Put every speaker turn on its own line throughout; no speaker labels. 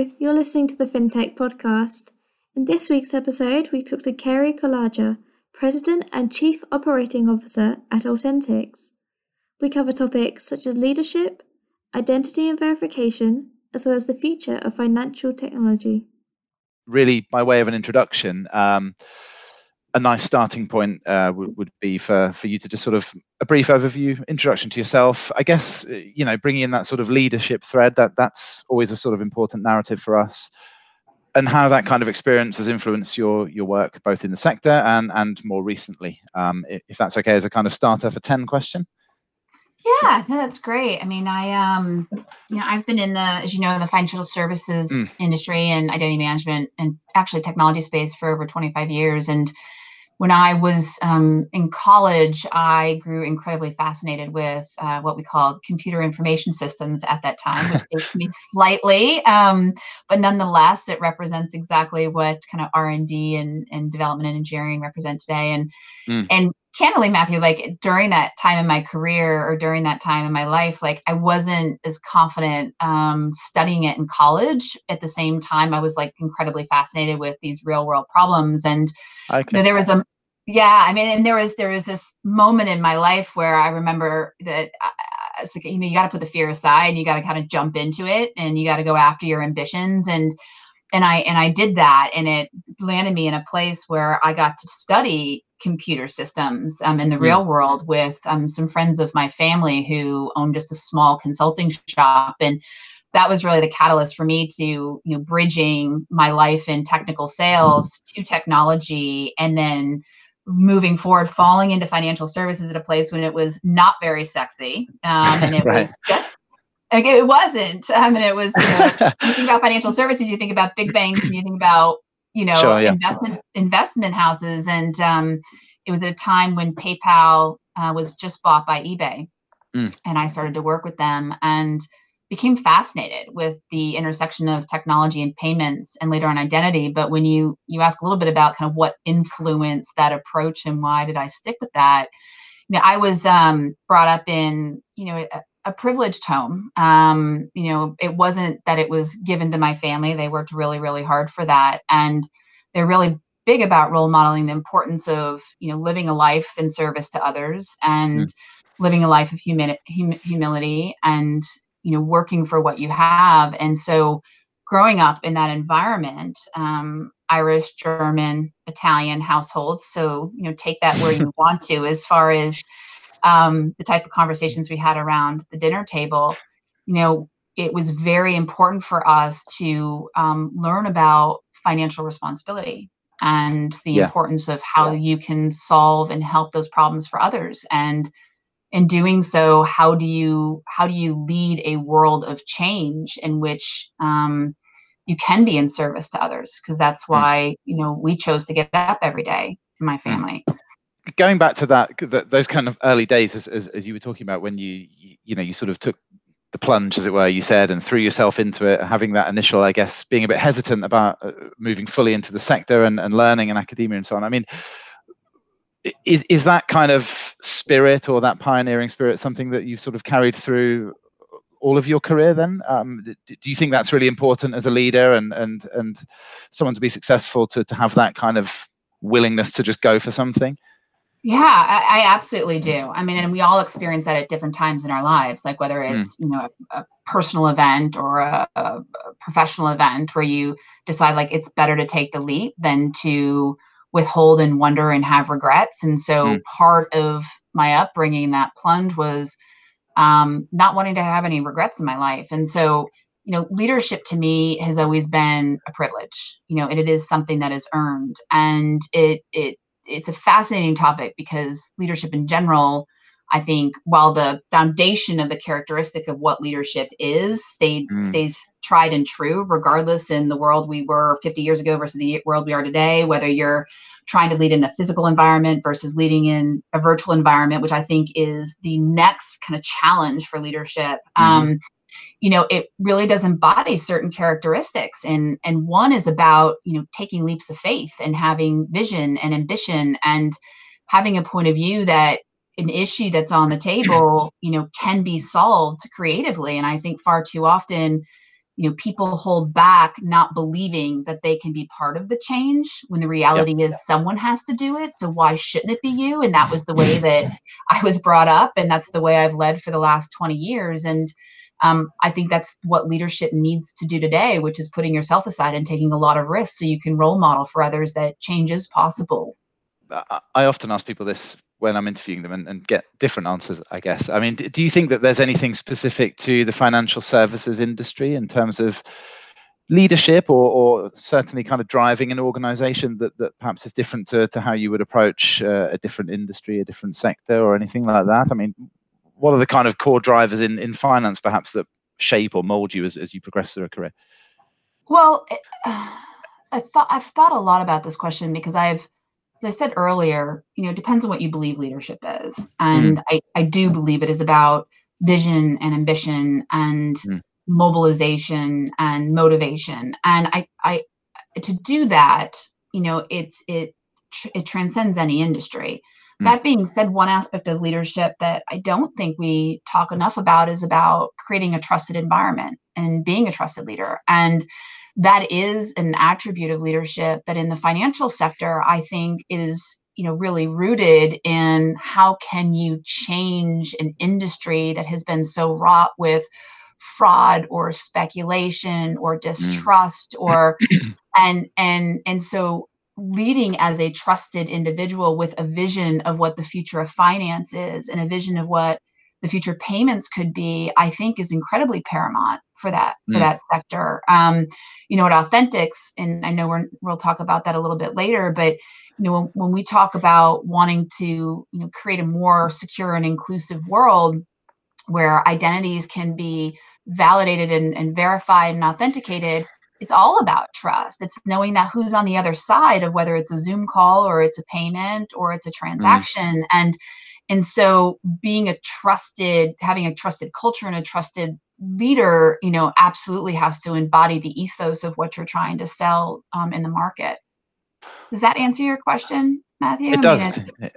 You're listening to the FinTech Podcast. In this week's episode, we talk to Carey Kolaja, President and Chief Operating Officer at AU10TIX. We cover topics such as leadership, identity and verification, as well as the future of financial technology.
Really, by way of an introduction, um, a nice starting point uh, would, would be for for you to just sort of a brief overview, introduction to yourself. I guess uh, you know bringing in that sort of leadership thread that that's always a sort of important narrative for us, and how that kind of experience has influenced your your work both in the sector and and more recently. Um, if that's okay as a kind of starter for ten question.
Yeah, no, that's great. I mean, I um, you know, I've been in the, as you know, the financial services mm. industry and identity management and actually technology space for over 25 years. And when I was um, in college, I grew incredibly fascinated with uh, what we called computer information systems at that time, which dates me slightly, um, but nonetheless, it represents exactly what kind of R and D and and development and engineering represent today. And mm. and candidly, Matthew, like during that time in my career or during that time in my life, like I wasn't as confident um, studying it in college. At the same time, I was like incredibly fascinated with these real world problems. And you know, there was a yeah, I mean, and there was there was this moment in my life where I remember that I, it's like you know you got to put the fear aside, and you got to kind of jump into it, and you got to go after your ambitions and and I and I did that, and it landed me in a place where I got to study computer systems um, in the real world with um, some friends of my family who own just a small consulting shop, and that was really the catalyst for me to you know bridging my life in technical sales to technology, and then moving forward, falling into financial services at a place when it was not very sexy, um, and it right. was just like it wasn't. I mean, it was. You, know, you think about financial services, you think about big banks, and you think about you know sure, yeah. investment investment houses, and um, it was at a time when PayPal uh, was just bought by eBay, mm. and I started to work with them and became fascinated with the intersection of technology and payments and later on identity but when you you ask a little bit about kind of what influenced that approach and why did i stick with that you know i was um, brought up in you know a, a privileged home. Um, you know it wasn't that it was given to my family. They worked really really hard for that. And they're really big about role modeling the importance of you know living a life in service to others and mm. living a life of humi- hum- humility and you know working for what you have. And so growing up in that environment um, irish german italian households so you know take that where you want to as far as um, the type of conversations we had around the dinner table you know it was very important for us to um, learn about financial responsibility and the yeah. importance of how yeah. you can solve and help those problems for others and in doing so how do you how do you lead a world of change in which um, you can be in service to others because that's hmm. why you know we chose to get up every day in my hmm. family
going back to that, that those kind of early days as, as, as you were talking about when you, you you know you sort of took the plunge as it were you said and threw yourself into it having that initial i guess being a bit hesitant about uh, moving fully into the sector and, and learning and academia and so on. I mean is is that kind of spirit or that pioneering spirit something that you've sort of carried through all of your career then? Um, do you think that's really important as a leader and and and someone to be successful to to have that kind of willingness to just go for something
yeah I, I absolutely do i mean and we all experience that at different times in our lives like whether hmm. it's mm. you know a, a, personal event or a, a professional event where you decide like it's better to take the leap than to withhold and wonder and have regrets. And so mm. part of my upbringing, that plunge was um, not wanting to have any regrets in my life. And so, you know, leadership to me has always been a privilege, you know, and it is something that is earned. And it, it, it's a fascinating topic because leadership in general, I think, while the foundation of the characteristic of what leadership is stayed mm. stays tried and true, regardless in the world we were 50 years ago versus the world we are today, whether you're trying to lead in a physical environment versus leading in a virtual environment, which I think is the next kind of challenge for leadership. Mm-hmm. Um, you know, it really does embody certain characteristics, and and one is about you know taking leaps of faith and having vision and ambition and having a point of view that an issue that's on the table, you know, can be solved creatively. And I think far too often you know people hold back not believing that they can be part of the change when the reality yep. is someone has to do it so why shouldn't it be you and that was the way that i was brought up and that's the way i've led for the last 20 years and um, i think that's what leadership needs to do today which is putting yourself aside and taking a lot of risks so you can role model for others that change is possible
i often ask people this when I'm interviewing them and, and, get different answers, I guess. I mean, do you think that there's anything specific to the financial services industry in terms of leadership or, or certainly kind of driving an organization that, that perhaps is different to, to how you would approach uh, a different industry, a different sector, or anything like that? I mean, what are the kind of core drivers in, in finance perhaps that shape or mold you as, as you progress through a career?
Well, uh, I thought I've thought a lot about this question because I've as I said earlier, you know, it depends on what you believe leadership is. And mm. I, I do believe it is about vision and ambition and mm. mobilization and motivation. And I, I, to do that, you know, it's, it, it transcends any industry. Mm. That being said, one aspect of leadership that I don't think we talk enough about is about creating a trusted environment and being a trusted leader. And that is an attribute of leadership that in the financial sector i think is you know really rooted in how can you change an industry that has been so wrought with fraud or speculation or mm. distrust mm. or and and and so leading as a trusted individual with a vision of what the future of finance is and a vision of what the future payments could be, I think is incredibly paramount for that for mm. that sector. Um, you know, at AU10TIX, and I know we're, we'll talk about that a little bit later, but you know, when, when we talk about wanting to you know create a more secure and inclusive world where identities can be validated and, and verified and authenticated, it's all about trust. It's knowing that who's on the other side of whether it's a Zoom call or it's a payment or it's a mm. transaction. Mm. And and so being a trusted having a trusted culture and a trusted leader you know absolutely has to embody the ethos of what you're trying to sell um, in the market does that answer your question matthew
it I does mean,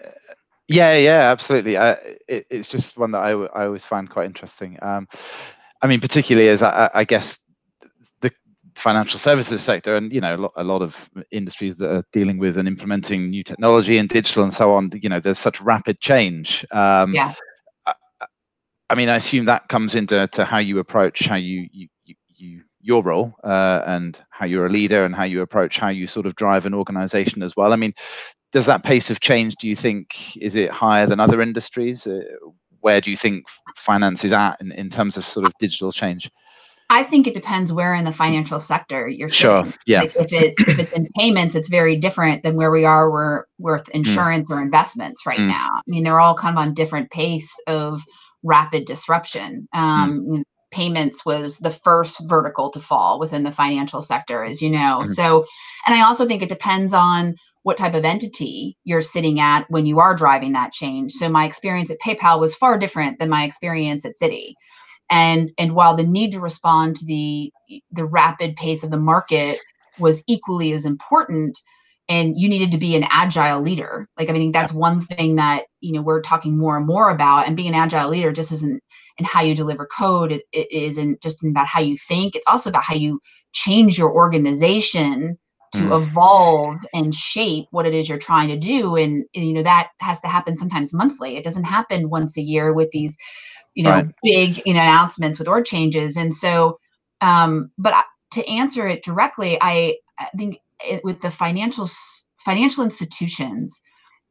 yeah yeah absolutely I, it, it's just one that I, I always find quite interesting um, i mean particularly as I, I guess financial services sector and you know a lot, a lot of industries that are dealing with and implementing new technology and digital and so on you know there's such rapid change. Um,
yeah. I,
I, mean i assume that comes into to how you approach how you you, you, you your role uh, and how you're a leader and how you approach how you sort of drive an organization as well. I mean does that pace of change do you think is it higher than other industries? Uh, where do you think finance is at in, in terms of sort of digital change
I think it depends where in the financial sector you're
sure.
Sitting.
Yeah.
Like if it's if it's in payments, it's very different than where we are we're with mm. insurance mm. or investments right mm. now. I mean, they're all kind of on different pace of rapid disruption. Um, mm. Payments was the first vertical to fall within the financial sector, as you know. Mm. So, and I also think it depends on what type of entity you're sitting at when you are driving that change. So my experience at PayPal was far different than my experience at Citi and and while the need to respond to the the rapid pace of the market was equally as important and you needed to be an agile leader. Like i mean that's one thing that you know we're talking more and more about and being an agile leader just isn't in how you deliver code. It, it isn't just about how you think. It's also about how you change your organization to mm. evolve and shape what it is you're trying to do. And you know that has to happen sometimes monthly. It doesn't happen once a year with these you know right. big you know announcements with org changes and so um but to answer it directly i, I think it, with the financial financial institutions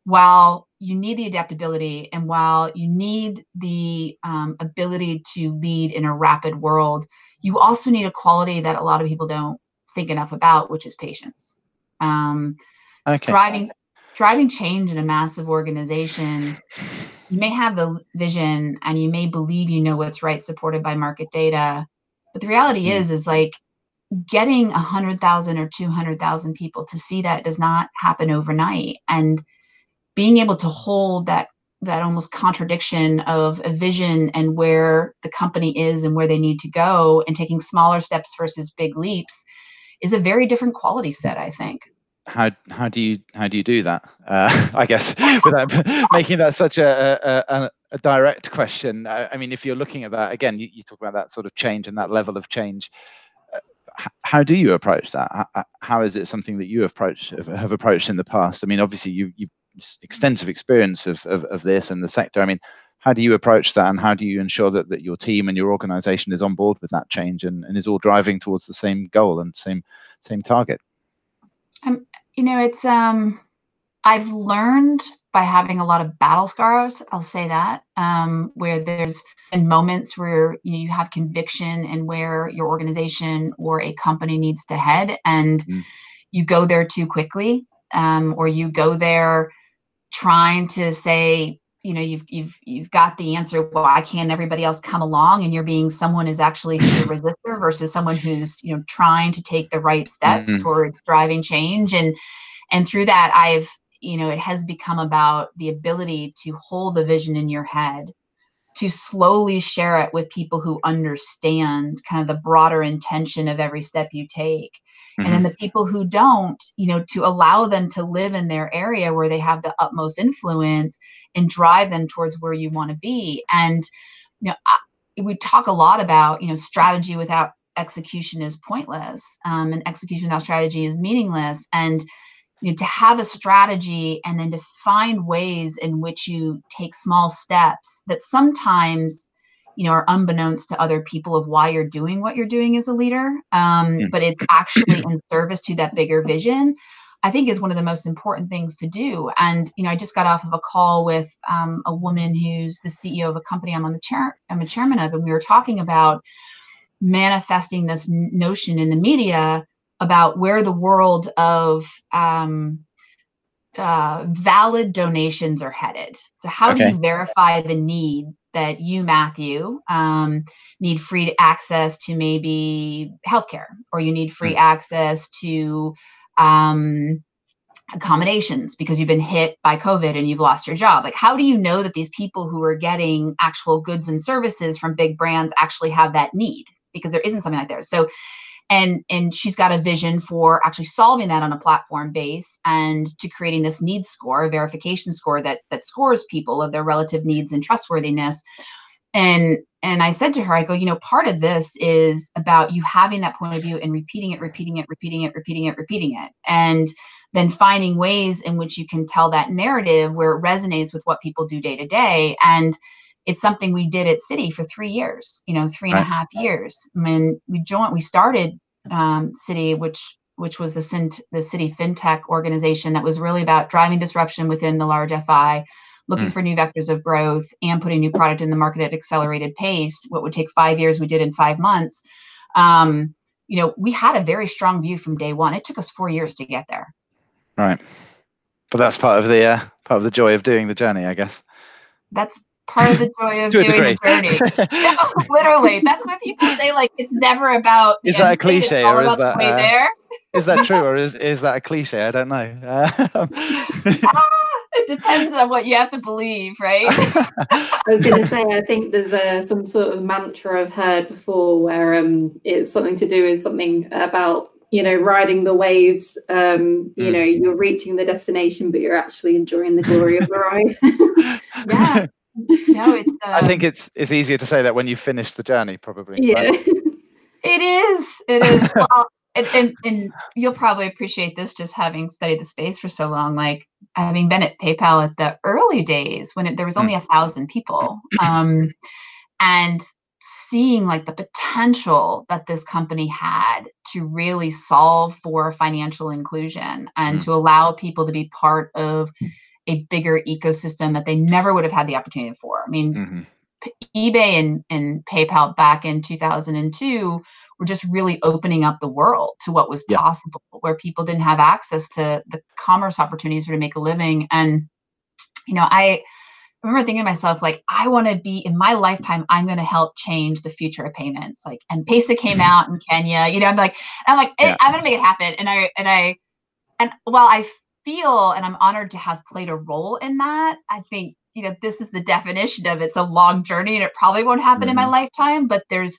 while you need the adaptability and while you need the um, ability to lead in a rapid world you also need a quality that a lot of people don't think enough about which is patience um, okay. driving driving change in a massive organization you may have the vision and you may believe you know what's right supported by market data but the reality mm. is is like getting 100,000 or 200,000 people to see that does not happen overnight and being able to hold that that almost contradiction of a vision and where the company is and where they need to go and taking smaller steps versus big leaps is a very different quality set i think
how how do you how do you do that? Uh, I guess without making that such a, a, a direct question. I, mean, if you're looking at that again, you, you, talk about that sort of change and that level of change. how do you approach that? How is it something that you approach have approached in the past? I mean, obviously you you extensive experience of, of, of this and the sector. I mean, how do you approach that and how do you ensure that, that your team and your organization is on board with that change and, and is all driving towards the same goal and same same target?
Um, you know, it's um I've learned by having a lot of battle scars, I'll say that, um, where there's been moments where you, know, you have conviction and where your organization or a company needs to head and mm. you go there too quickly um, or you go there trying to say you know you've you've you've got the answer why can't everybody else come along and you're being someone is actually the resistor versus someone who's you know trying to take the right steps mm-hmm. towards driving change and and through that i've you know it has become about the ability to hold the vision in your head to slowly share it with people who understand kind of the broader intention of every step you take Mm-hmm. And then mm-hmm. the people who don't, you know, to allow them to live in their area where they have the utmost influence and drive them towards where you want to be. And, you know, I, we talk a lot about, you know, strategy without execution is pointless um, and execution without strategy is meaningless. And, you know, to have a strategy and then to find ways in which you take small steps that sometimes you know are unbeknownst to other people of why you're doing what you're doing as a leader um, mm. but it's actually in service to that bigger vision i think is one of the most important things to do and you know i just got off of a call with um, a woman who's the ceo of a company i'm on the chair i'm a chairman of and we were talking about manifesting this notion in the media about where the world of um, uh, valid donations are headed. So, how okay. do you verify the need that you, Matthew, um, need free access to maybe healthcare, or you need free mm-hmm. access to um, accommodations because you've been hit by COVID and you've lost your job. Like, how do you know that these people who are getting actual goods and services from big brands actually have that need? Because there isn't something like that. So, and and she's got a vision for actually solving that on a platform base and to creating this needs score a verification score that that scores people of their relative needs and trustworthiness. And and i said to her i go you know part of this is about you having that point of view and repeating it repeating it repeating it repeating it repeating it. And then finding ways in which you can tell that narrative where it resonates with what people do day to day. And it's something we did at Citi for three years, you know, three and right. a half years. I mean, we joined, we started um, Citi, which which was the Cint, the Citi FinTech organization that was really about driving disruption within the large FI, looking mm. for new vectors of growth and putting new product in the market at accelerated pace. What would take five years, we did in five months. Um, you know, we had a very strong view from day one. It took us four years to get there.
Right, but that's part of the uh, part of the joy of doing the journey, I guess.
That's part of the joy of doing the journey. yeah, literally, that's what people say. Like it's never about.
Is that a cliche or is that uh, there? is that true or is is that a cliche? I don't know. Um,
ah, it depends on what you have to believe, right?
I was going to say, I think there's a, some sort of mantra I've heard before where um, it's something to do with something about you know riding the waves um you mm. know you're reaching the destination but you're actually enjoying the glory of the ride
yeah no, it's.
Uh, I think it's it's easier to say that when you finish the journey, probably.
Yeah.
Right? it is. It is. Well, and, and, and, you'll probably appreciate this just having studied the space for so long. Like having been at PayPal at the early days when it, there was only hmm. a thousand people, um, and seeing like the potential that this company had to really solve for financial inclusion and mm. to allow people to be part of a bigger ecosystem that they never would have had the opportunity for. I mean, mm-hmm. eBay and, and PayPal back in 2002 were just really opening up the world to what was possible, where people didn't have access to the commerce opportunities to make a living. And, you know, I, remember thinking to myself, like, I want to be in my lifetime, I'm going to help change the future of payments. Like, M-Pesa came mm-hmm. out in Kenya, you know, I'm like, I'm like, yeah. I'm going to make it happen. And I, and I, and while I feel and I'm honored to have played a role in that. I think, you know, this is the definition of it's a long journey and it probably won't happen mm-hmm. in my mm-hmm. lifetime, but there's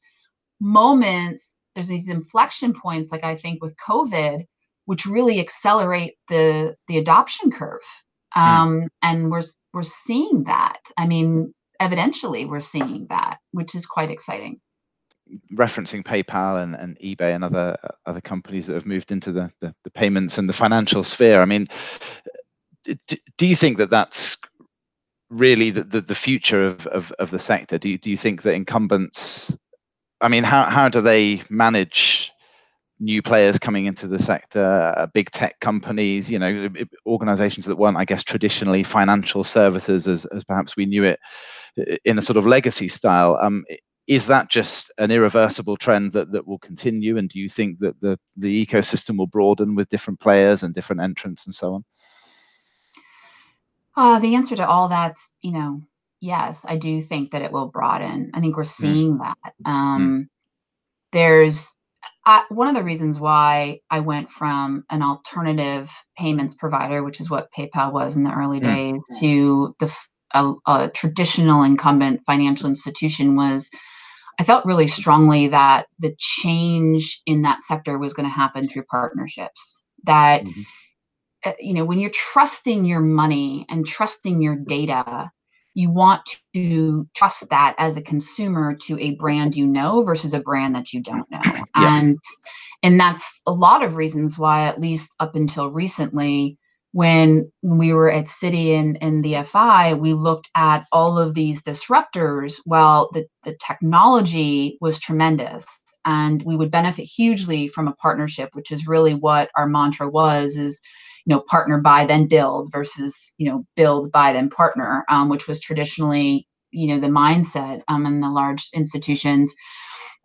moments, there's these inflection points, like I think with COVID, which really accelerate the the adoption curve. Um, mm. and we're we're seeing that. I mean, evidentially we're seeing that, which is quite exciting.
Referencing PayPal and, and eBay and other other companies that have moved into the, the, the payments and the financial sphere. I mean, do, do you think that that's really the, the, the future of, of, of the sector? Do you, do you think that incumbents, I mean, how, how do they manage new players coming into the sector, uh, big tech companies, you know, organizations that weren't, I guess, traditionally financial services as, as perhaps we knew it in a sort of legacy style. Um, is that just an irreversible trend that, that will continue? And do you think that the, the ecosystem will broaden with different players and different entrants and so on?
Uh, the answer to all that's, you know, yes, I do think that it will broaden. I think we're mm. seeing mm. that. Um, mm. There's I, one of the reasons why I went from an alternative payments provider, which is what PayPal was in the early mm. days, to the a, a, traditional incumbent financial institution was I felt really strongly that the change in that sector was going to happen through partnerships. That mm-hmm. uh, you know, when you're trusting your money and trusting your data, you want to trust that as a consumer to a brand you know versus a brand that you don't know. Yeah. And and that's a lot of reasons why at least up until recently when we were at and, and the FI, we looked at all of these disruptors. Well, the, the technology was tremendous and we would benefit hugely from a partnership, which is really what our mantra was is you know partner buy then build versus you know build buy then partner um, which was traditionally you know the mindset um, in the large institutions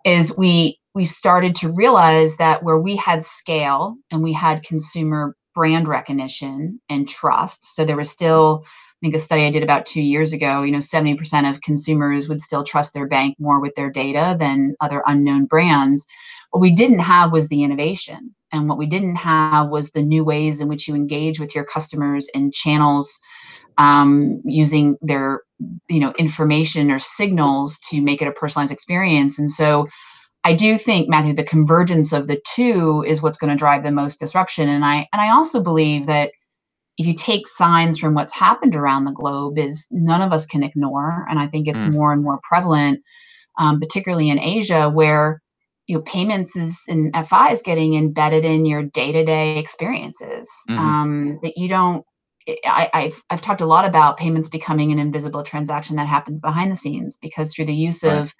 is we we started to realize that where we had scale and we had consumer brand recognition and trust so there was still I think a study I did about two years ago, you know, 70% of consumers would still trust their bank more with their data than other unknown brands. What we didn't have was the innovation. And what we didn't have was the new ways in which you engage with your customers and channels um, using their you know information or signals to make it a personalized experience. And so I do think, Matthew, the convergence of the two is what's going to drive the most disruption. And I and I also believe that if you take signs from what's happened around the globe, is none of us can ignore. And I think it's mm. more and more prevalent, um, particularly in Asia, where you know payments is and fi is getting embedded in your day-to-day experiences mm-hmm. um, that you don't I, have I've talked a lot about payments becoming an invisible transaction that happens behind the scenes because through the use right. of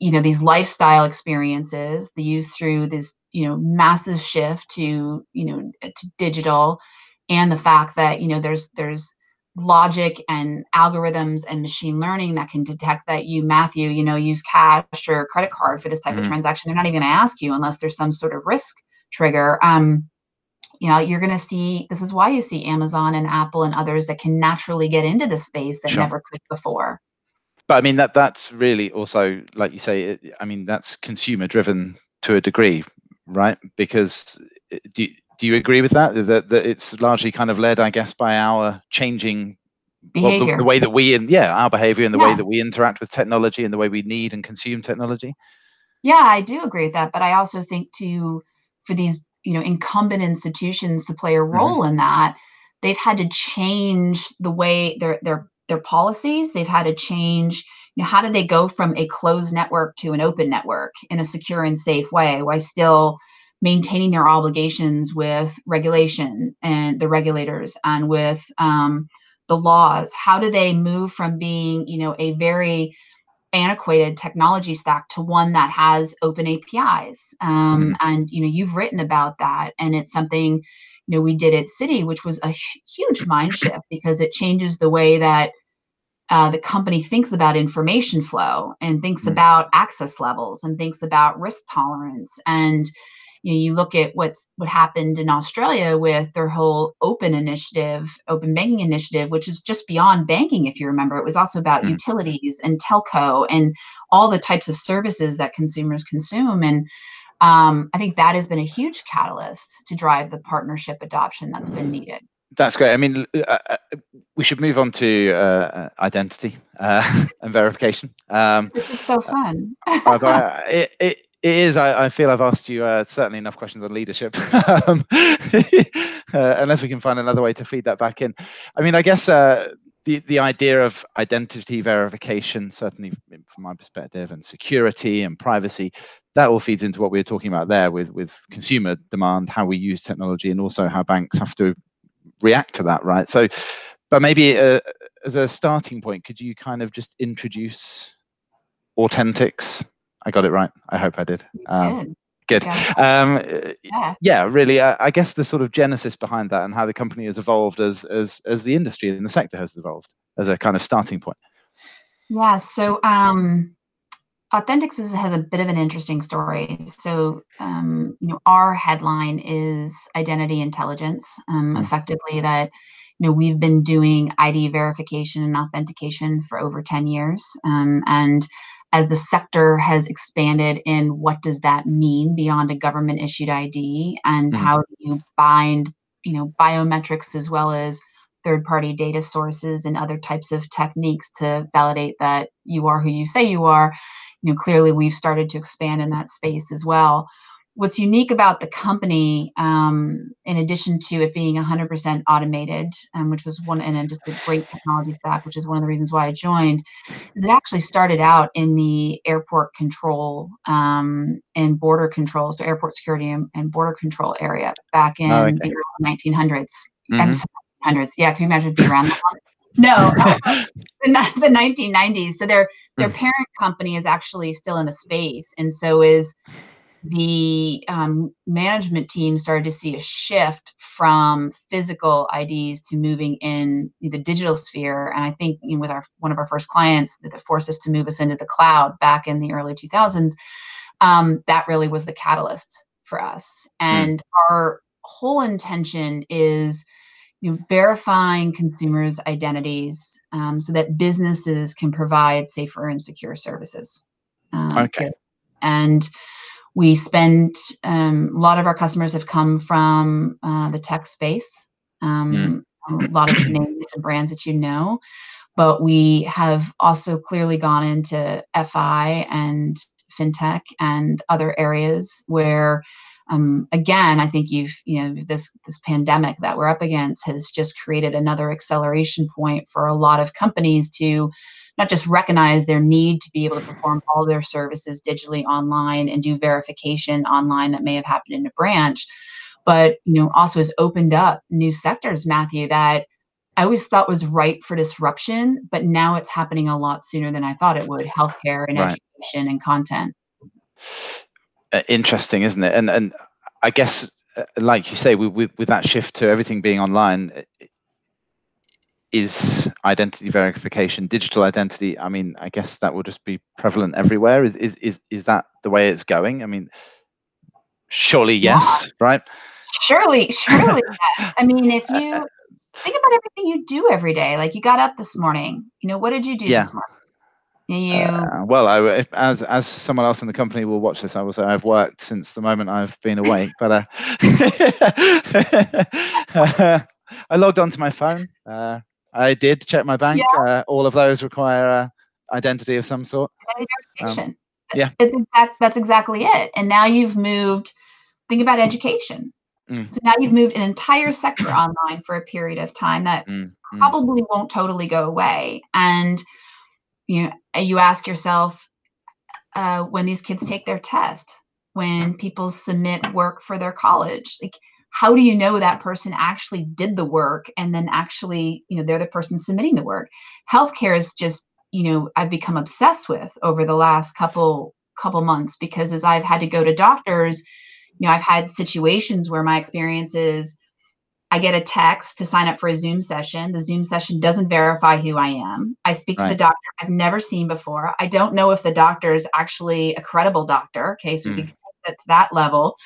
you know these lifestyle experiences the use through this you know massive shift to you know to digital and the fact that you know there's there's logic and algorithms and machine learning that can detect that you matthew you know use cash or credit card for this type mm-hmm. of transaction they're not even going to ask you unless there's some sort of risk trigger um you know you're going to see this is why you see amazon and apple and others that can naturally get into the space that sure. never could before
but i mean that that's really also like you say it, i mean that's consumer driven to a degree right because do do you agree with that? That that it's largely kind of led, I guess, by our changing
behavior,
well, the, the, way that we in yeah our behavior and the yeah. way that we interact with technology and the way we need and consume technology.
Yeah, I do agree with that, but I also think to for these you know incumbent institutions to play a mm-hmm. role mm-hmm. in that, they've had to change the way their their their policies. They've had to change. You know, how do they go from a closed network to an open network in a secure and safe way? Why still maintaining their obligations with regulation and the regulators and with um, the laws how do they move from being you know a very antiquated technology stack to one that has open apis um, mm-hmm. and you know you've written about that and it's something you know we did at Citi which was a huge mind shift because it changes the way that uh, the company thinks about information flow and thinks mm-hmm. about access levels and thinks about risk tolerance and you know you look at what's what happened in australia with their whole open initiative open banking initiative which is just beyond banking if you remember it was also about mm. utilities and telco and all the types of services that consumers consume and um, i think that has been a huge catalyst to drive the partnership adoption that's been needed
that's great. I mean, uh, uh we should move on to uh, identity uh, and verification. Um,
this is so fun.
it, it, it is. I, I, feel I've asked you uh, certainly enough questions on leadership, um, uh, unless we can find another way to feed that back in. I mean, I guess uh, the the idea of identity verification, certainly from my perspective, and security and privacy, that all feeds into what we were talking about there with with consumer demand, how we use technology, and also how banks have to react to that, right? So, but maybe uh, as a starting point, could you kind of just introduce AU10TIX? I got it right. I hope I did. Um, good. Um, yeah. yeah, really. Uh, I guess the sort of genesis behind that and how the company has evolved as as as the industry and the sector has evolved as a kind of starting point.
Yeah. So um, AU10TIX is, has a bit of an interesting story. So, um, you know, our headline is identity intelligence. Um, mm. Effectively, that you know we've been doing ID verification and authentication for over ten years, um, and as the sector has expanded in what does that mean beyond a government issued ID, and mm. how do you bind, you know, biometrics as well as third party data sources and other types of techniques to validate that you are who you say you are? You know clearly we've started to expand in that space as well what's unique about the company um, in addition to it being 100% automated um, which was one and just a great technology stack which is one of the reasons why i joined is it actually started out in the airport control um, and border control so airport security and, and border control area back in oh, okay. the 1900s mm-hmm. i'm sorry, hundreds yeah can you imagine being around that no, the, the 1990s. So their their hmm. parent company is actually still in the space, and so is the um, management team started to see a shift from physical IDs to moving in the digital sphere. And I think you know, with our one of our first clients that forced us to move us into the cloud back in the early 2000s, um, that really was the catalyst for us. Hmm. And mm. our whole intention is you know, verifying consumers' identities um, so that businesses can provide safer and secure services.
Um, okay.
And we spend um, a lot of our customers have come from uh, the tech space. Mm. A lot of names and brands that you know, but we have also clearly gone into FI and fintech and other areas where um, again, I think you've you know this this pandemic that we're up against has just created another acceleration point for a lot of companies to not just recognize their need to be able to perform all their services digitally online and do verification online that may have happened in a branch, but you know also has opened up new sectors, Matthew, that I always thought was ripe for disruption, but now it's happening a lot sooner than I thought it would. Healthcare and right. education and content.
Uh, interesting, isn't it? And and I guess, uh, like you say, with, with that shift to everything being online, is identity verification, digital identity. I mean, I guess that will just be prevalent everywhere. Is is is is that the way it's going? I mean, surely yes, yeah. right?
Surely, surely yes. I mean, if you think about everything you do every day, like you got up this morning, you know, what did you do yeah. this morning? You uh,
well, I as as someone else in the company will watch this, I will say I've worked since the moment I've been awake. but uh, I logged onto my phone. Uh, I did check my bank. Yeah. Uh, all of those require uh, identity of some sort.
Um, yeah, it's exact. That's exactly it. And now you've moved. Think about education. Mm. So now you've moved an entire sector online for a period of time that mm. mm. probably won't totally go away. And you know, you ask yourself uh, when these kids take their test, when people submit work for their college, like how do you know that person actually did the work and then actually, you know, they're the person submitting the work? Healthcare is just, you know, I've become obsessed with over the last couple couple months because as I've had to go to doctors, you know, I've had situations where my experience is I get a text to sign up for a Zoom session. The Zoom session doesn't verify who I am. I speak right. to the doctor I've never seen before. I don't know if the doctor is actually a credible doctor. Okay, so mm. we can take that to that level.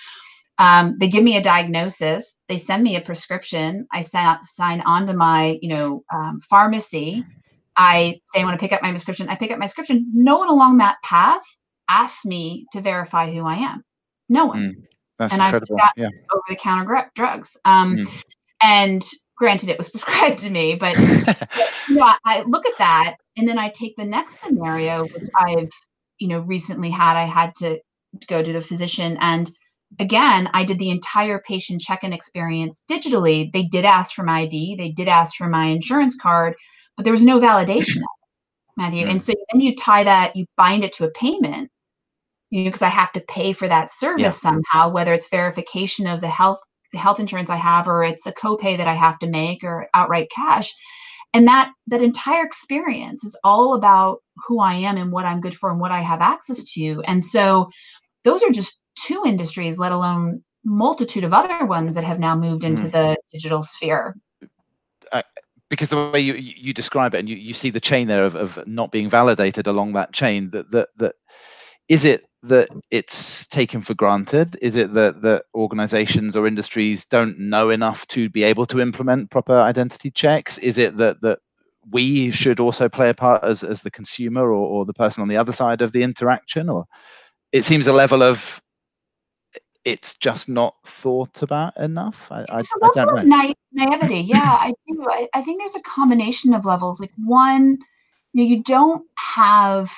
Um, they give me a diagnosis. They send me a prescription. I sign, sign on to my, you know, um, pharmacy. I say I want to pick up my prescription. I pick up my prescription. No one along that path asks me to verify who I am. No one. Mm. That's and incredible. I've got yeah. over the counter drugs. Um, mm. And granted, it was prescribed to me, but, but yeah, I look at that and then I take the next scenario, which I've you know recently had. I had to go to the physician and again i did the entire patient check-in experience digitally they did ask for my id they did ask for my insurance card but there was no validation it, Matthew. And mm. so then you tie that, you bind it to a payment, you know, because I have to pay for that service yeah. somehow, whether it's verification of the health the health insurance I have, or it's a copay that I have to make, or outright cash. And that that entire experience is all about who I am and what I'm good for and what I have access to. And so those are just two industries, let alone multitude of other ones that have now moved into mm. the digital sphere.
Because the way you, you describe it and you, you see the chain there of, of not being validated along that chain that that that is it that it's taken for granted is it that that organizations or industries don't know enough to be able to implement proper identity checks is it that that we should also play a part as, as the consumer or, or the person on the other side of the interaction or it seems a level of it's just not thought about enough. I, I,
I don't know. Na- naivety. Yeah, I do. I, I, think there's a combination of levels. Like one, you, know, you don't have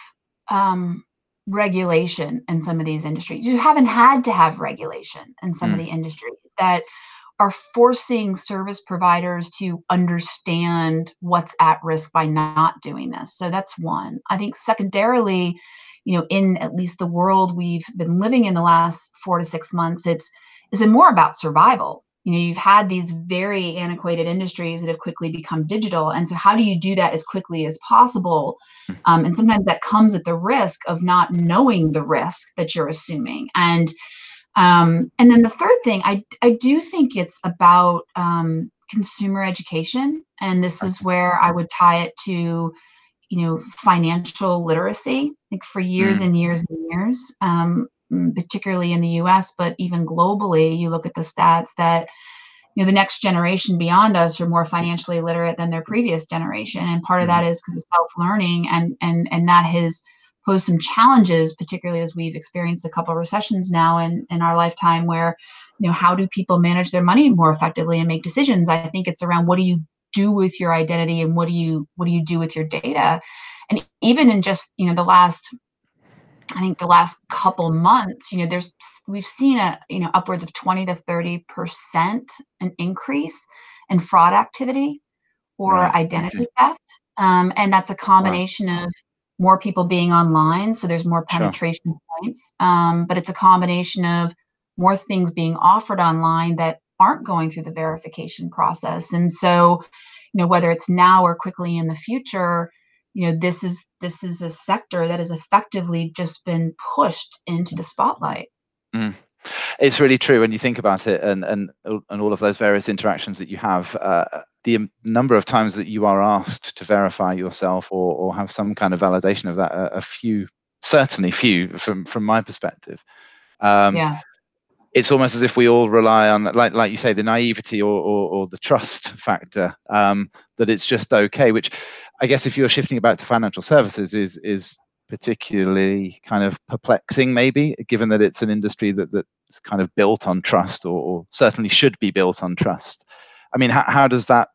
um, regulation in some of these industries. You haven't had to have regulation in some mm. of the industries that are forcing service providers to understand what's at risk by not doing this. So that's one. I think secondarily, you know in at least the world we've been living in the last four to six months it's it's been more about survival. You know you've had these very antiquated industries that have quickly become digital and so how do you do that as quickly as possible? Hmm. um, and sometimes that comes at the risk of not knowing the risk that you're assuming. And um, and then the third thing i i do think it's about um, consumer education and this is where i would tie it to you know financial literacy like for years mm. and years and years um, mm, particularly in the us but even globally you look at the stats that you know the next generation beyond us are more financially literate than their previous generation and part of that mm. because of self-learning and and and that has posed some challenges particularly as we've experienced a couple of recessions now in in our lifetime where you know how do people manage their money more effectively and make decisions i think it's around what do you do with your identity and what do you what do you do with your data and even in just you know the last i think the last couple months you know there's we've seen a you know upwards of 20 to 30 percent an increase in fraud activity or right. identity okay. theft um, and that's a combination wow. of more people being online so there's more penetration sure. points um, but it's a combination of more things being offered online that aren't going through the verification process. And so, you know, whether it's now or quickly in the future, you know, this is this is a sector that has effectively just been pushed into the spotlight.
Mm. It's really true when you think about it, and and and all of those various interactions that you have. Uh, the number of times that you are asked to verify yourself or, or have some kind of validation of that, a, a few, certainly few from from my perspective.
Um, yeah
it's almost as if we all rely on, like like you say, the naivety or or, or the trust factor um, that it's just okay. Which I guess if you're shifting about to financial services is is particularly kind of perplexing, maybe given that it's an industry that that's kind of built on trust or, or certainly should be built on trust. I mean, how, how does that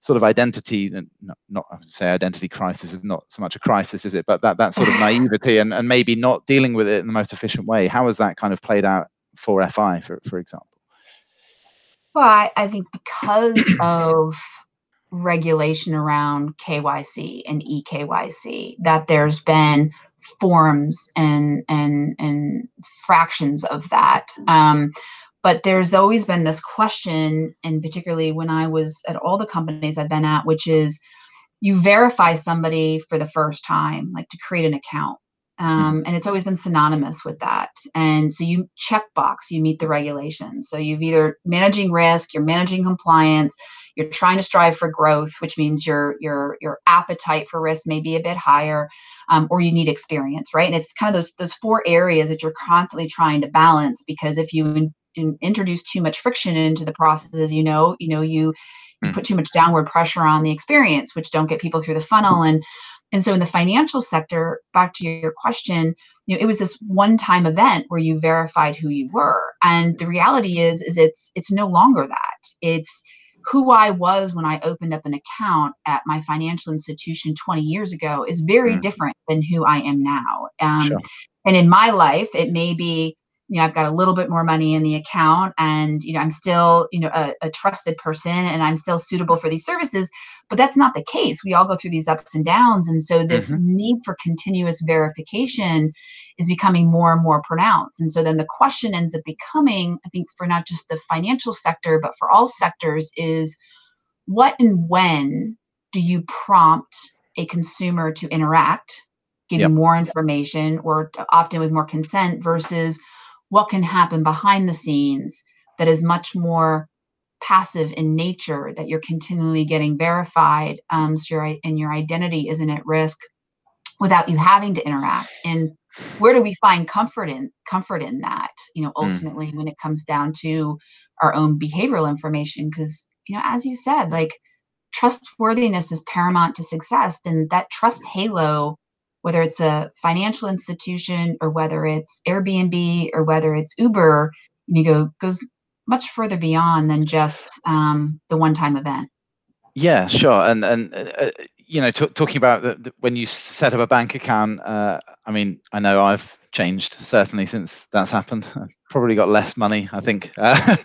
sort of identity not, not I would say identity crisis is not so much a crisis is it but that that sort of naivety and, and maybe not dealing with it in the most efficient way how has that kind of played out for FI, for, for example?
Well, I, think because of regulation around KYC and EKYC, that there's been forms and and and fractions of that. Um, but there's always been this question, and particularly when I was at all the companies I've been at, which is you verify somebody for the first time, like to create an account. Um, and it's always been synonymous with that. And so you check box, you meet the regulations. So you've either managing risk, you're managing compliance, you're trying to strive for growth, which means your your your appetite for risk may be a bit higher, um, or you need experience, right? And it's kind of those those four areas that you're constantly trying to balance because if you in, in, introduce too much friction into the process, as you know, you know you you hmm. put too much downward pressure on the experience, which don't get people through the funnel and and so in the financial sector, back to your question, you know, it was this one-time event where you verified who you were. And the reality is, is it's it's no longer that. It's who I was when I opened up an account at my financial institution 20 years ago is very mm. different than who I am now. Um, sure. And in my life, it may be you know i've got a little bit more money in the account and you know i'm still you know a, a, trusted person and i'm still suitable for these services but that's not the case we all go through these ups and downs and so this mm-hmm. need for continuous verification is becoming more and more pronounced and so then the question ends up becoming i think for not just the financial sector but for all sectors is what and when do you prompt a consumer to interact give yep. you more information or to opt in with more consent versus what can happen behind the scenes that is much more passive in nature that you're continually getting verified um, so your and your identity isn't at risk without you having to interact and where do we find comfort in comfort in that you know hmm. ultimately mm. when it comes down to our own behavioral information because you know as you said like trustworthiness is paramount to success and that trust halo whether it's a financial institution or whether it's Airbnb or whether it's Uber, you go goes much further beyond than just um, the one-time event.
Yeah, sure. And and uh, uh you know, t- talking about the, the, when you set up a bank account, uh, I mean, I know I've changed certainly since that's happened. I've probably got less money, I think, uh,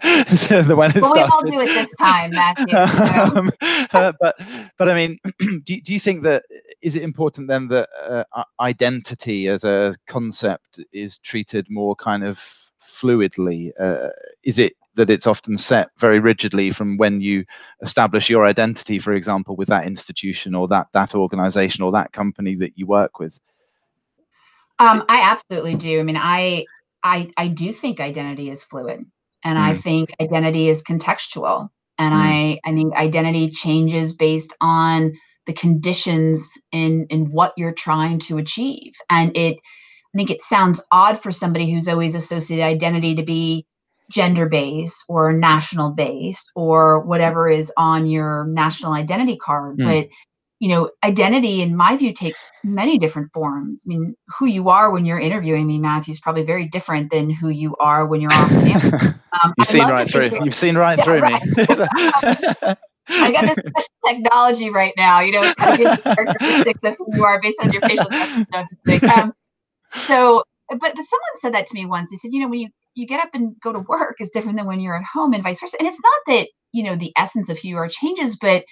than when it well, started. we all do it this time, Matthew. Um,
uh, but but I mean, do do you think that is it important then that uh, identity as a concept is treated more kind of fluidly? Uh, is it that it's often set very rigidly from when you establish your identity, for example, with that institution or that that organization or that company that you work with?
Um, I absolutely do. I mean, I I I do think identity is fluid, and mm. I think identity is contextual, and mm. I I think identity changes based on the conditions in in what you're trying to achieve, and it. I think it sounds odd for somebody who's always associated identity to be gender based or national based or whatever is on your national identity card, mm. but you know, identity, in my view, takes many different forms. I mean, who you are when you're interviewing me, Matthew, is probably very different than who you are when you're off camera.
Um, You've seen right through. You've seen right yeah, through right.
me. I got this special technology right now. You know, it's kind of giving characteristics of who you are based on your facial expressions. Um, so, but, but someone said that to me once. They said, you know, when you you get up and go to work is different than when you're at home, and vice versa. And it's not that you know the essence of who you are changes, but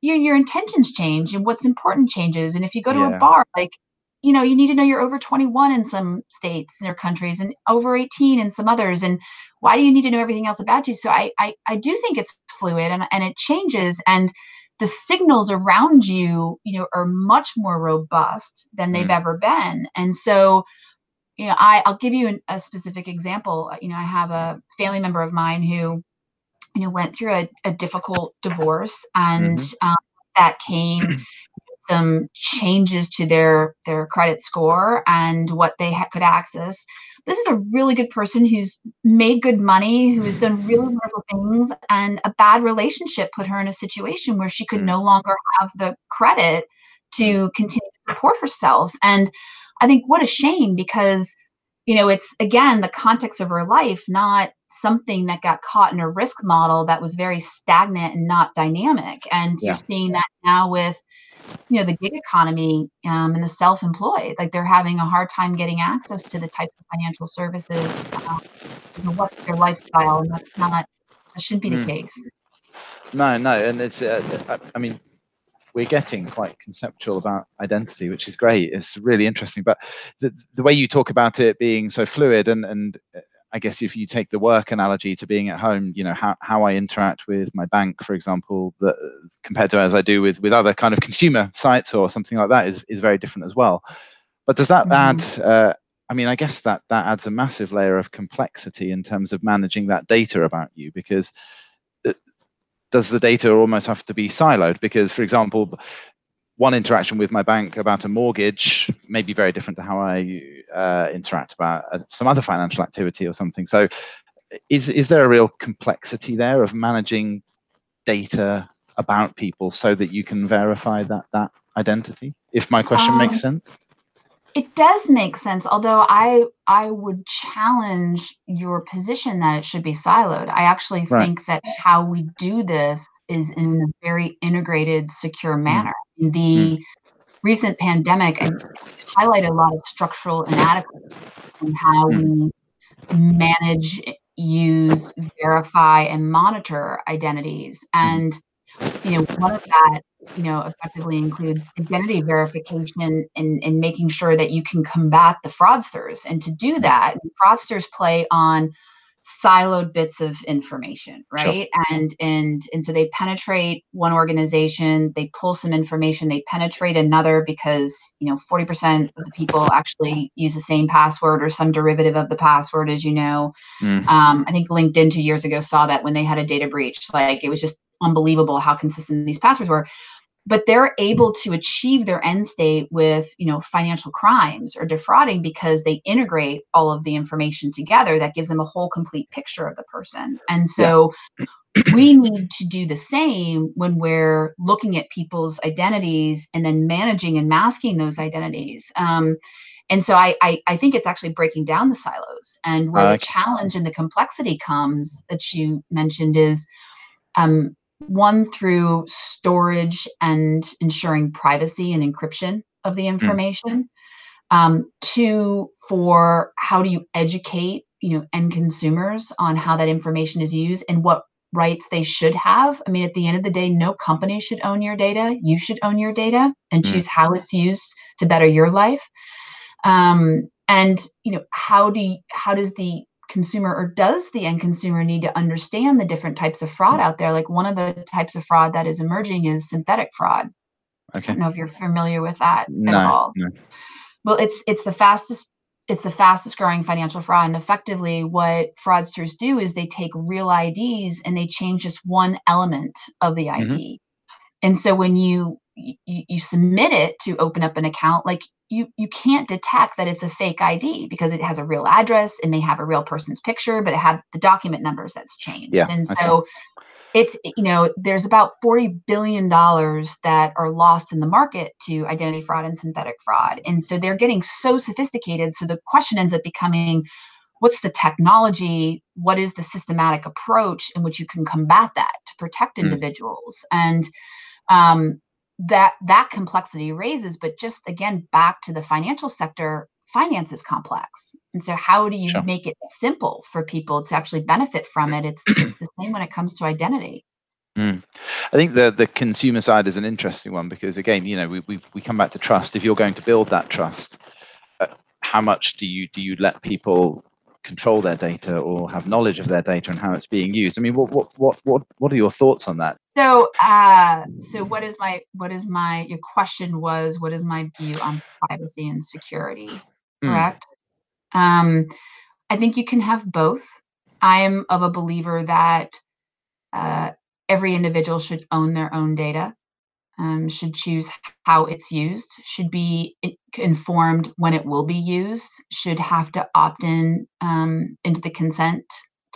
your your intentions change and what's important changes. And if you go to yeah. a bar, like you know, you need to know you're over 21 in some states or countries and over 18 in some others. And why do you need to know everything else about you? So I I, I do think it's fluid and, and it changes and the signals around you, you know, are much more robust than they've mm. ever been. And so, you know, I, I'll give you an, a specific example. You know, I have a family member of mine who you know went through a, a difficult divorce and mm-hmm. um, that came some changes to their their credit score and what they ha- could access this is a really good person who's made good money who has done really wonderful things and a bad relationship put her in a situation where she could mm. no longer have the credit to continue to support herself and i think what a shame because you know it's again the context of her life not something that got caught in a risk model that was very stagnant and not dynamic. And yeah. you're seeing that now with you know the gig economy um, and the self-employed like they're having a hard time getting access to the types of financial services uh, you know, what's their lifestyle and that's not that shouldn't be the hmm. case
no no and it's uh, i mean we're getting quite conceptual about identity which is great it's really interesting but the, the way you talk about it being so fluid and and uh, I guess if you take the work analogy to being at home, you know how, how I interact with my bank, for example, that compared to as I do with with other kind of consumer sites or something like that is is very different as well. But does that mm-hmm. add? Uh, I mean, I guess that that adds a massive layer of complexity in terms of managing that data about you because uh, does the data almost have to be siloed? Because, for example, one interaction with my bank about a mortgage may be very different to how I uh, interact about uh, some other financial activity or something. So, is is there a real complexity there of managing data about people so that you can verify that that identity? If my question um, makes sense.
It does make sense, although I I would challenge your position that it should be siloed. I actually right. think that how we do this is in a very integrated, secure mm. manner. Mm. The mm. recent pandemic highlighted a lot of structural inadequacies in how mm. we manage, use, verify, and monitor identities. Mm-hmm. And you know, one of that, you know, effectively includes identity verification and, and making sure that you can combat the fraudsters. And to do that, fraudsters play on siloed bits of information right sure. and and and so they penetrate one organization they pull some information they penetrate another because you know 40% of the people actually use the same password or some derivative of the password as you know mm. um, i think linkedin two years ago saw that when they had a data breach like it was just unbelievable how consistent these passwords were but they're able to achieve their end state with you know financial crimes or defrauding because they integrate all of the information together that gives them a whole complete picture of the person. And so yeah. we need to do the same when we're looking at people's identities and then managing and masking those identities. Um, and so I, I, I think it's actually breaking down the silos. And where uh, the challenge and the complexity comes that you mentioned is um, one through storage and ensuring privacy and encryption of the hmm. information. Mm. Um, two for how do you educate you know end consumers on how that information is used and what rights they should have. I mean, at the end of the day, no company should own your data. You should own your data and mm. choose how it's used to better your life. Um, and you know, how do you, how does the consumer or does the end consumer need to understand the different types of fraud out there? Like one of the types of fraud that is emerging is synthetic fraud. Okay. i don't know if you're familiar with that no, at all. no. well it's it's the fastest it's the fastest growing financial fraud and effectively what fraudsters do is they take real ids and they change just one element of the id mm-hmm. and so when you you, you submit it to open up an account like you you can't detect that it's a fake id because it has a real address it may have a real person's picture but it had the document numbers that's changed. Yeah, and so it's you know there's about 40 billion dollars that are lost in the market to identity fraud and synthetic fraud. And so they're getting so sophisticated so the question ends up becoming what's the technology? What is the systematic approach in which you can combat that to protect mm. individuals? And um, that that complexity raises but just again back to the financial sector finance is complex and so how do you sure. make it simple for people to actually benefit from it it's it's the same when it comes to identity
mm. I think the the consumer side is an interesting one because again, you know, we we we come back to trust. If you're going to build that trust, uh, how much do you do you let people control their data or have knowledge of their data and how it's being used. I mean, what what what what what are your thoughts on that?
So, uh, so what is my what is my your question was what is my view on privacy and security? Hmm. Correct. Mm. Um, I think you can have both. I am of a believer that uh, every individual should own their own data um, should choose how it's used, should be informed when it will be used, should have to opt in um, into the consent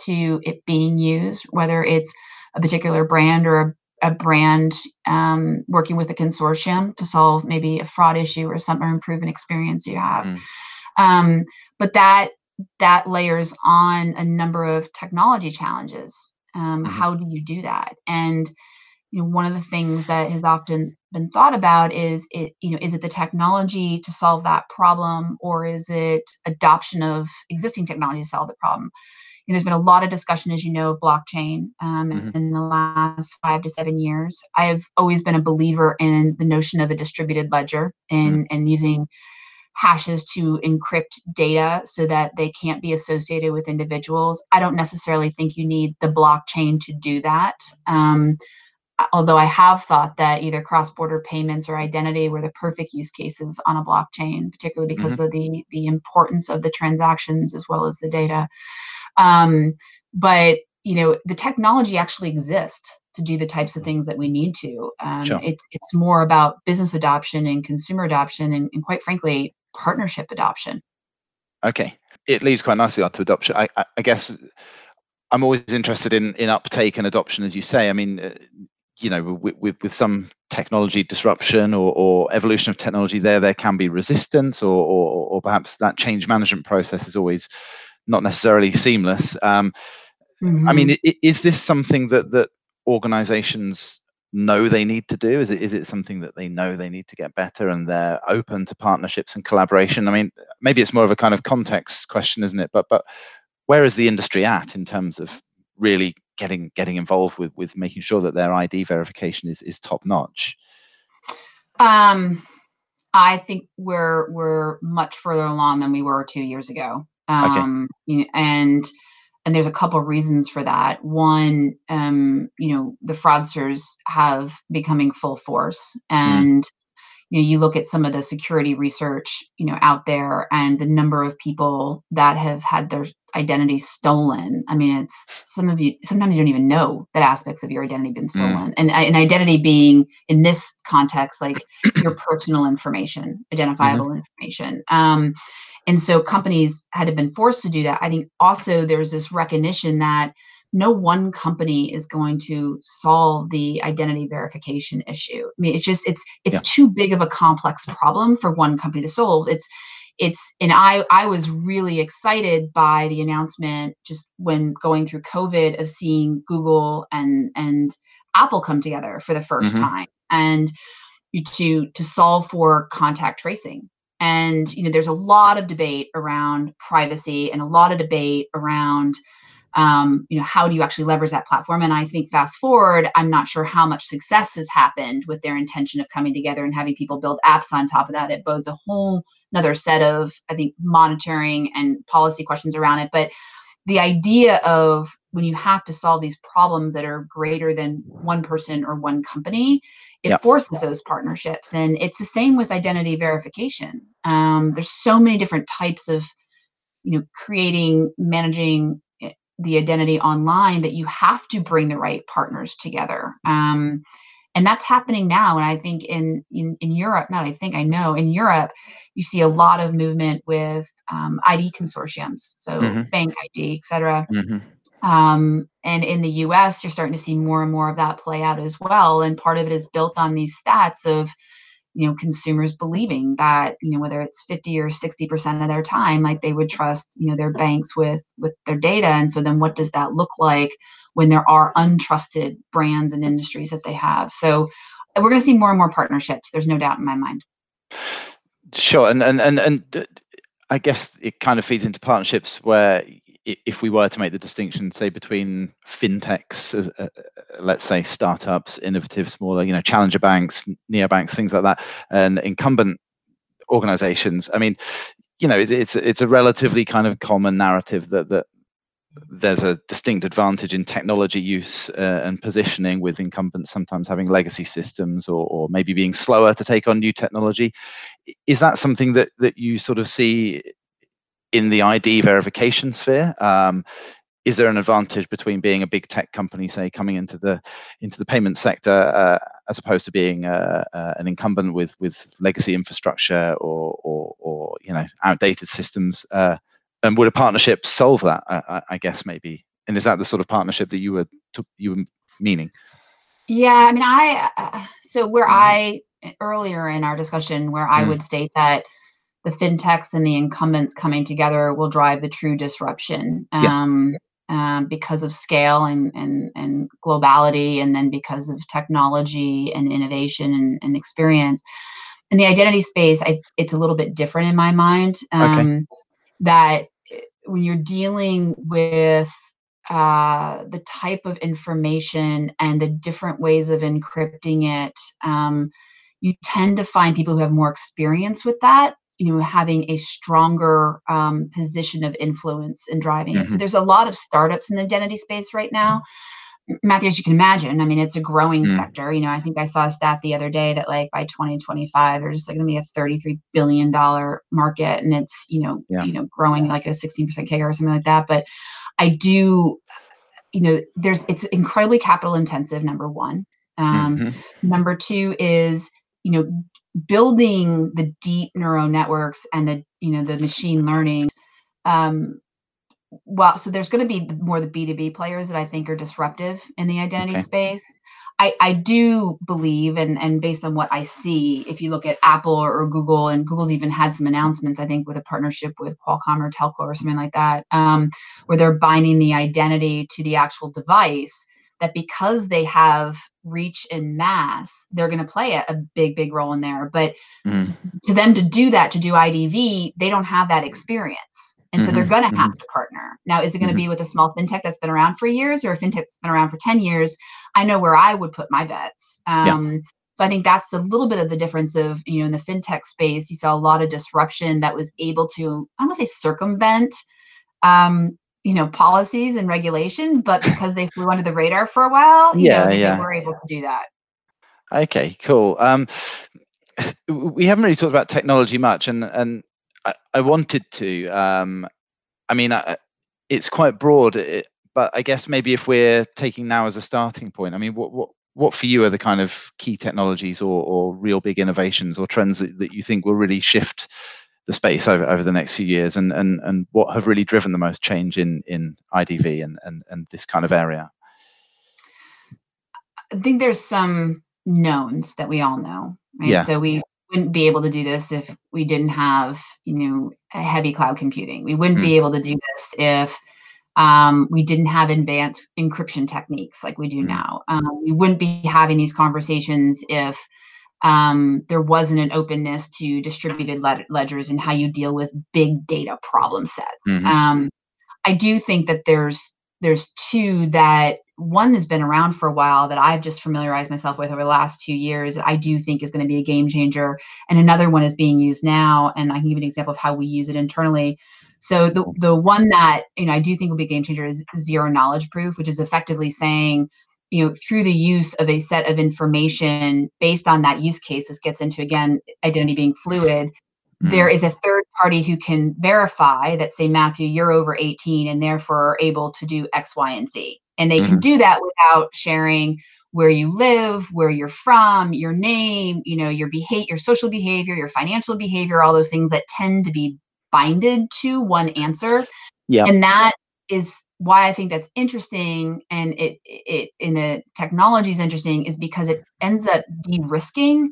to it being used, whether it's a particular brand or a, a brand um, working with a consortium to solve maybe a fraud issue or some or improve an experience you have. Mm. but that that layers on a number of technology challenges. Um, mm-hmm. How do you do that? And you know one of the things that has often been thought about is it you know is it the technology to solve that problem or is it adoption of existing technology to solve the problem you know, there's been a lot of discussion as you know of blockchain um, mm-hmm. in the last five to seven years i have always been a believer in the notion of a distributed ledger and mm-hmm. and using hashes to encrypt data so that they can't be associated with individuals i don't necessarily think you need the blockchain to do that um, although I have thought that either cross-border payments or identity were the perfect use cases on a blockchain, particularly because mm-hmm. of the the importance of the transactions as well as the data. Um, but you know, the technology actually exists to do the types of things that we need to. Um, sure. It's it's more about business adoption and consumer adoption, and, and, quite frankly, partnership adoption.
Okay, it leads quite nicely onto adoption. I, I, I guess. I'm always interested in in uptake and adoption, as you say. I mean, uh, you know with, with, with some technology disruption or, or, evolution of technology there there can be resistance or, or, or perhaps that change management process is always not necessarily seamless. Um, mm-hmm. i mean is this something that that organizations know they need to do? Is it is it something that they know they need to get better and they're open to partnerships and collaboration? I mean maybe it's more of a kind of context question isn't it? But but where is the industry at in terms of really getting getting involved with with making sure that their ID verification is is top notch?
Um, I think we're we're much further along than we were two years ago. Um, okay. you know, and and there's a couple of reasons for that. One, um, you know, the fraudsters have becoming full force, mm. and mm. You know, you look at some of the security research, you know, out there, and the number of people that have had their identity stolen. I mean, it's some of you sometimes you don't even know that aspects of your identity been mm. stolen. Mm. And an identity being in this context, like your personal information, identifiable mm-hmm. information. Um, and so companies had to been forced to do that. I think also there's this recognition that no one company is going to solve the identity verification issue. I mean, it's just it's it's yeah. too big of a complex problem for one company to solve. It's it's and i i was really excited by the announcement just when going through covid of seeing google and and apple come together for the 1st mm-hmm. time and to to solve for contact tracing and you know there's a lot of debate around privacy and a lot of debate around um, you know how do you actually leverage that platform? And i think fast forward i'm not sure how much success has happened with their intention of coming together and having people build apps on top of that. It bodes a whole another set of i think monitoring and policy questions around it. But the idea of when you have to solve these problems that are greater than one person or one company it yep. forces those partnerships. And it's the same with identity verification. Um, there's so many different types of you know creating managing the identity online that you have to bring the right partners together um, and that's happening now and i think in, in in europe not i think i know in europe you see a lot of movement with um, id consortiums so mm-hmm. bank id et cetera mm-hmm. um, and in the us you're starting to see more and more of that play out as well and part of it is built on these stats of you know consumers believing that you know whether it's 50 or 60 percent of their time like they would trust you know their banks with with their data. And so then what does that look like when there are untrusted brands and industries that they have? So we're going to see more and more partnerships. There's no doubt in my mind.
Sure. And and and, and uh, i guess it kind of feeds into partnerships where if we were to make the distinction, say between fintechs, uh, uh, let's say startups, innovative, smaller, you know, challenger banks, neobanks, things like that, and incumbent organizations. I mean, you know, it's it's, it's a relatively kind of common narrative that that there's a distinct advantage in technology use uh, and positioning with incumbents sometimes having legacy systems or, or maybe being slower to take on new technology is that something that that you sort of see in the ID verification sphere? Um, is there an advantage between being a big tech company, say, coming into the into the payment sector, uh, as opposed to being uh, uh, an incumbent with with legacy infrastructure or or, or you know outdated systems? Uh, and would a partnership solve that? I, I, guess maybe. And is that the sort of partnership that you were you were meaning?
Yeah, I mean, I uh, so where I earlier in our discussion where I mm. would state that the fintechs and the incumbents coming together will drive the true disruption um, yeah. um, because of scale and, and, and globality, and then because of technology and innovation and, and experience. In the identity space, I, it's a little bit different in my mind. Um, okay. That when you're dealing with uh, the type of information and the different ways of encrypting it, um, you tend to find people who have more experience with that you know having a stronger um, position of influence in driving mm-hmm. it so mm-hmm. there's a lot of startups in the identity space right now matthew as you can imagine i mean it's a growing mm. sector you know i think i saw a stat the other day that like by 2025 there's going to be a 33 billion dollar market and it's you know yeah. you know growing like a 16% CAGR or something like that but i do you know there's it's incredibly capital intensive number one um, mm-hmm. number two is you know building the deep neural networks and the you know the machine learning um well so there's going to be more the b2b players that i think are disruptive in the identity okay. space I, I do believe and and based on what i see if you look at apple or, or, google and google's even had some announcements i think with a partnership with qualcomm or telco or something like that um, where they're binding the identity to the actual device that because they have reach and mass, they're going to play a, a, big, big role in there. But mm. to them to do that, to do IDV, they don't have that experience. And mm-hmm, so they're mm-hmm, going to have mm-hmm. to partner. Now, is it going to mm-hmm. be with a small fintech that's been around for years or a fintech that's been around for 10 years? I know where I would put my bets. Um, yeah. So I think that's a little bit of the difference of, you know, in the fintech space, you saw a lot of disruption that was able to, I don't want to say circumvent, um, you know, policies and regulation, but because they flew under the radar for a while, yeah, know, yeah. they were able to do that.
Okay, cool. Um, we haven't really talked about technology much, and and I, I wanted to. Um, I mean, I, it's quite broad, it, but I guess maybe if we're taking now as a starting point, I mean, what what what for you are the kind of key technologies or, or real big innovations or trends that, that you think will really shift the space over, over the next few years and, and, and what have really driven the most change in, in IDV and, and, and this kind of area?
I think there's some knowns that we all know, right? Yeah. So we wouldn't be able to do this if we didn't have, you know, heavy cloud computing. We wouldn't mm. be able to do this if um, we didn't have advanced encryption techniques like we do mm. now. Um, we wouldn't be having these conversations if um, there wasn't an openness to distributed led- ledgers and how you deal with big data problem sets. Mm-hmm. Um, I do think that there's there's two that one has been around for a while that I've just familiarized myself with over the last two years. I do think is going to be a game changer, and another one is being used now. And I can give an example of how we use it internally. So the the one that you know I do think will be a game changer is zero knowledge proof, which is effectively saying you know through the use of a set of information based on that use case this gets into again identity being fluid mm. there is a third party who can verify that say matthew you're over 18 and therefore are able to do x y and z and they mm-hmm. can do that without sharing where you live where you're from your name you know your behavior your social behavior your financial behavior all those things that tend to be binded to one answer yeah and that is why I think that's interesting and it it in the technology is interesting is because it ends up de-risking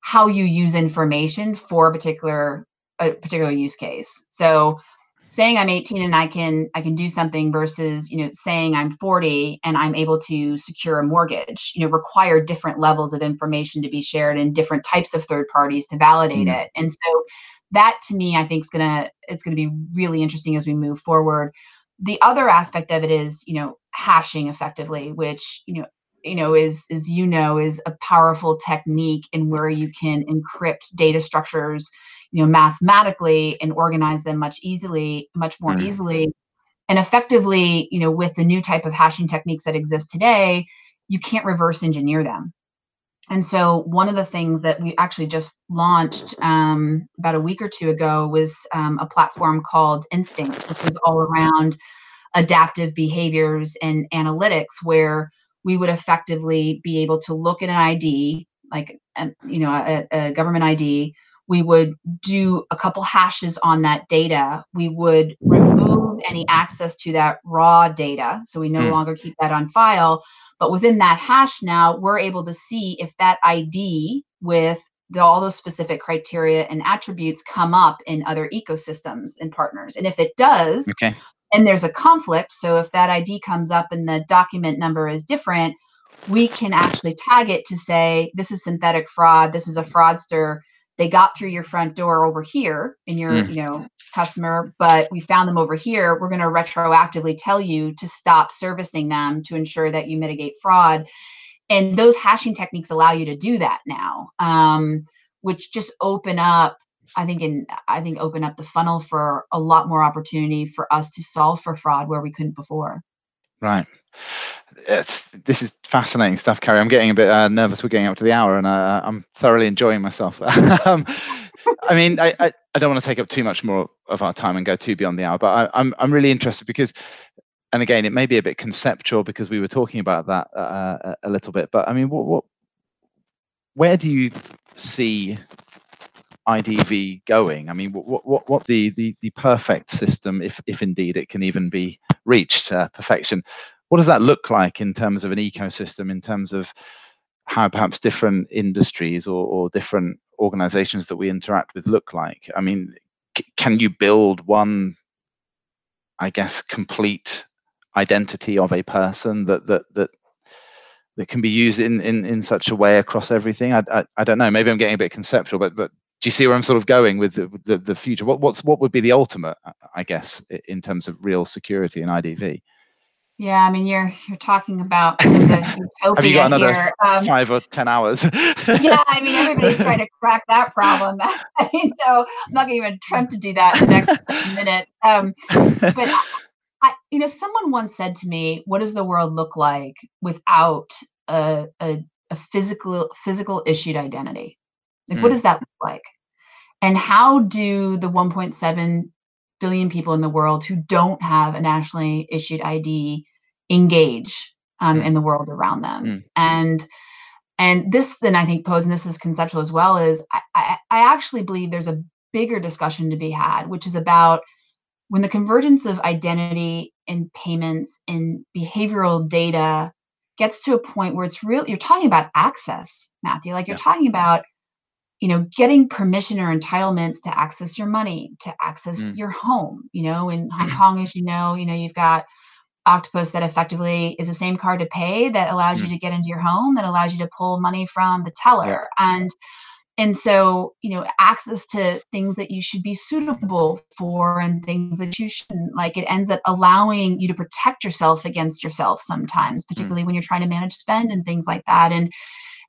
how you use information for a particular a particular use case. So saying I'm 18 and I can I can do something versus you know saying I'm 40 and I'm able to secure a mortgage you know require different levels of information to be shared and different types of third parties to validate mm. it and so that to me I think is gonna it's gonna be really interesting as we move forward the other aspect of it is you know hashing effectively which you know you know is as you know is a powerful technique in where you can encrypt data structures you know mathematically and organize them much easily much more mm. easily and effectively you know with the new type of hashing techniques that exist today you can't reverse engineer them and so one of the things that we actually just launched um, about a week or two ago was um, a platform called Instinct, which was all around adaptive behaviors and analytics, where we would effectively be able to look at an ID, like um, you know a, a government ID. We would do a couple hashes on that data. We would remove any access to that raw data, so we no mm. longer keep that on file but within that hash now, we're able to see if that ID with the, all those specific criteria and attributes come up in other ecosystems and partners. And if it does, okay. and there's a conflict, so if that ID comes up and the document number is different, we can actually tag it to say this is synthetic fraud, this is a fraudster. They got through your front door over here in your, mm. you know, customer, but we found them over here, we're going to retroactively tell you to stop servicing them to ensure that you mitigate fraud. And those hashing techniques allow you to do that now, um, which just open up, I think, in I think open up the funnel for a lot more opportunity for us to solve for fraud where we couldn't before.
Right. It's, this is fascinating stuff, Carey. I'm getting a bit uh, nervous. We're getting up to the hour, and uh, I'm thoroughly enjoying myself. um, I mean, I, I, I, don't want to take up too much more of our time and go too beyond the hour, but I, I'm I'm really interested because, and again, it may be a bit conceptual because we were talking about that uh, a little bit. But I mean, what what where do you see IDV going? I mean, what what what the the the perfect system, if if indeed it can even be reached uh, perfection, what does that look like in terms of an ecosystem? In terms of how perhaps different industries or, or different organizations that we interact with look like? I mean, c- can you build one, I guess, complete identity of a person that that that that can be used in in, in such a way across everything? I, I, I don't know. Maybe I'm getting a bit conceptual, but but do you see where I'm sort of going with the, the, the future? What what's what would be the ultimate, I guess, in terms of real security in IDV?
Yeah, I mean, you're you're talking about the utopia
Have you got another
here.
Um, five or ten hours?
yeah, I mean, everybody's trying to crack that problem. I mean, so I'm not going to even attempt to do that in the next minutes. Um, but I, you know, someone once said to me, "What does the world look like without a a, a physical physical issued identity? Like, mm. what does that look like? And how do the 1.7 billion people in the world who don't have a nationally issued ID engage um, mm. in the world around them. Mm. And and this then I think poses, and this is conceptual as well, is I, I, I actually believe there's a bigger discussion to be had, which is about when the convergence of identity and payments and behavioral data gets to a point where it's real, you're talking about access, Matthew. Like you're yeah. talking about you know getting permission or entitlements to access your money to access mm. your home you know in hong kong as you know you know you've got octopus that effectively is the same card to pay that allows mm. you to get into your home that allows you to pull money from the teller yeah. and and so you know access to things that you should be suitable for and things that you shouldn't like it ends up allowing you to protect yourself against yourself sometimes mm. particularly mm. when you're trying to manage spend and things like that and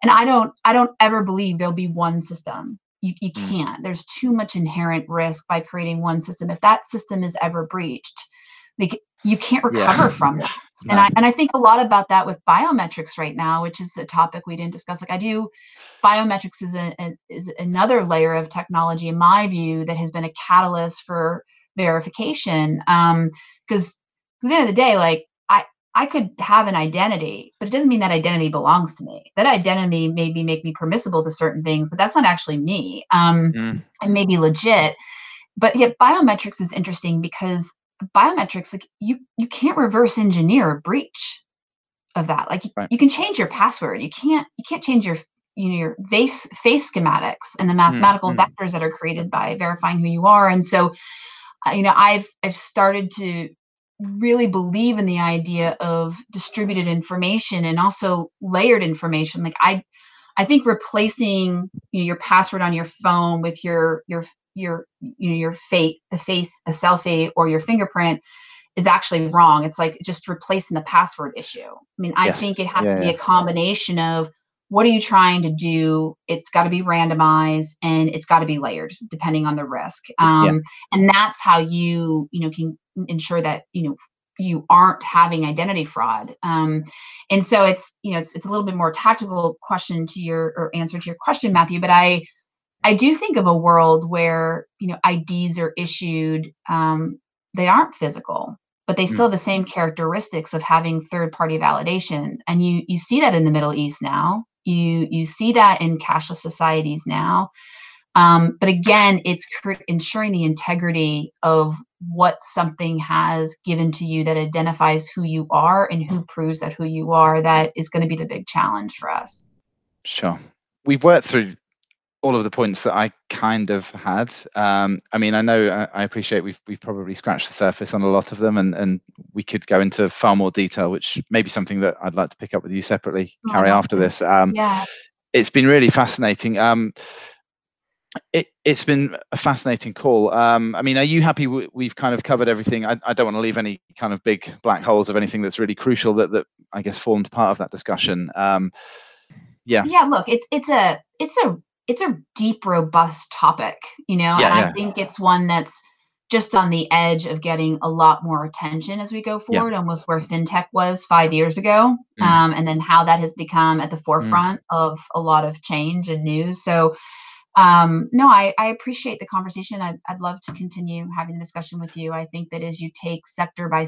and i don't i don't ever believe there'll be one system you, you mm. can't there's too much inherent risk by creating one system if that system is ever breached like you can't recover yeah. from that and i and i think a lot about that with biometrics right now which is a topic we didn't discuss like i do biometrics is a, a is another layer of technology in my view that has been a catalyst for verification um because at the end of the day like I could have an identity, but it doesn't mean that identity belongs to me. That identity maybe make me permissible to certain things, but that's not actually me. Um, mm. And maybe legit. But yet biometrics is interesting because biometrics, like you you can't reverse engineer a breach of that. Like right. you can change your password. You can't you can't change your you know your face face schematics and the mm, mathematical mm. vectors that are created by verifying who you are. And so, uh, you know, I've I've started to really believe in the idea of distributed information and also layered information like i i think replacing you know, your password on your phone with your your your you know your fate a face a selfie or your fingerprint is actually wrong. It's like just replacing the password issue. I mean i think it has yeah, to be yeah. a combination of what are you trying to do? It's got to be randomized and it's got to be layered depending on the risk. Um, yeah. and that's how you you know can ensure that you know you aren't having identity fraud. Um, and so it's you know it's, it's a little bit more tactical question to your or answer to your question matthew but i i do think of a world where you know ids are issued um, they aren't physical but they still have the same characteristics of having third party validation and you you see that in the middle east now you you see that in cashless societies now um, but again, it's cr- ensuring the integrity of what something has given to you that identifies who you are and who proves that who you are that is going to be the big challenge for us.
Sure. We've worked through all of the points that I kind of had. Um, I mean, I know I, I, appreciate we've we've probably scratched the surface on a lot of them, and and we could go into far more detail, which may be something that I'd like to pick up with you separately, oh, Carey, after this. Um, yeah. It's been really fascinating. Um, it, has been a fascinating call. Um, I mean, are you happy w- we've kind of covered everything? I, I, don't want to leave any kind of big black holes of anything that's really crucial that, that I guess formed part of that discussion. Um, yeah.
Yeah. Look, it's it's a it's a it's a deep, robust topic, you know, yeah, and yeah. I think it's one that's just on the edge of getting a lot more attention as we go forward, yeah. almost where fintech was five years ago, mm. um, and then how that has become at the mm. forefront mm. of a lot of change and news. So um, no, I, I appreciate the conversation. I'd, I'd love to continue having the discussion with you. I think that as you take sector by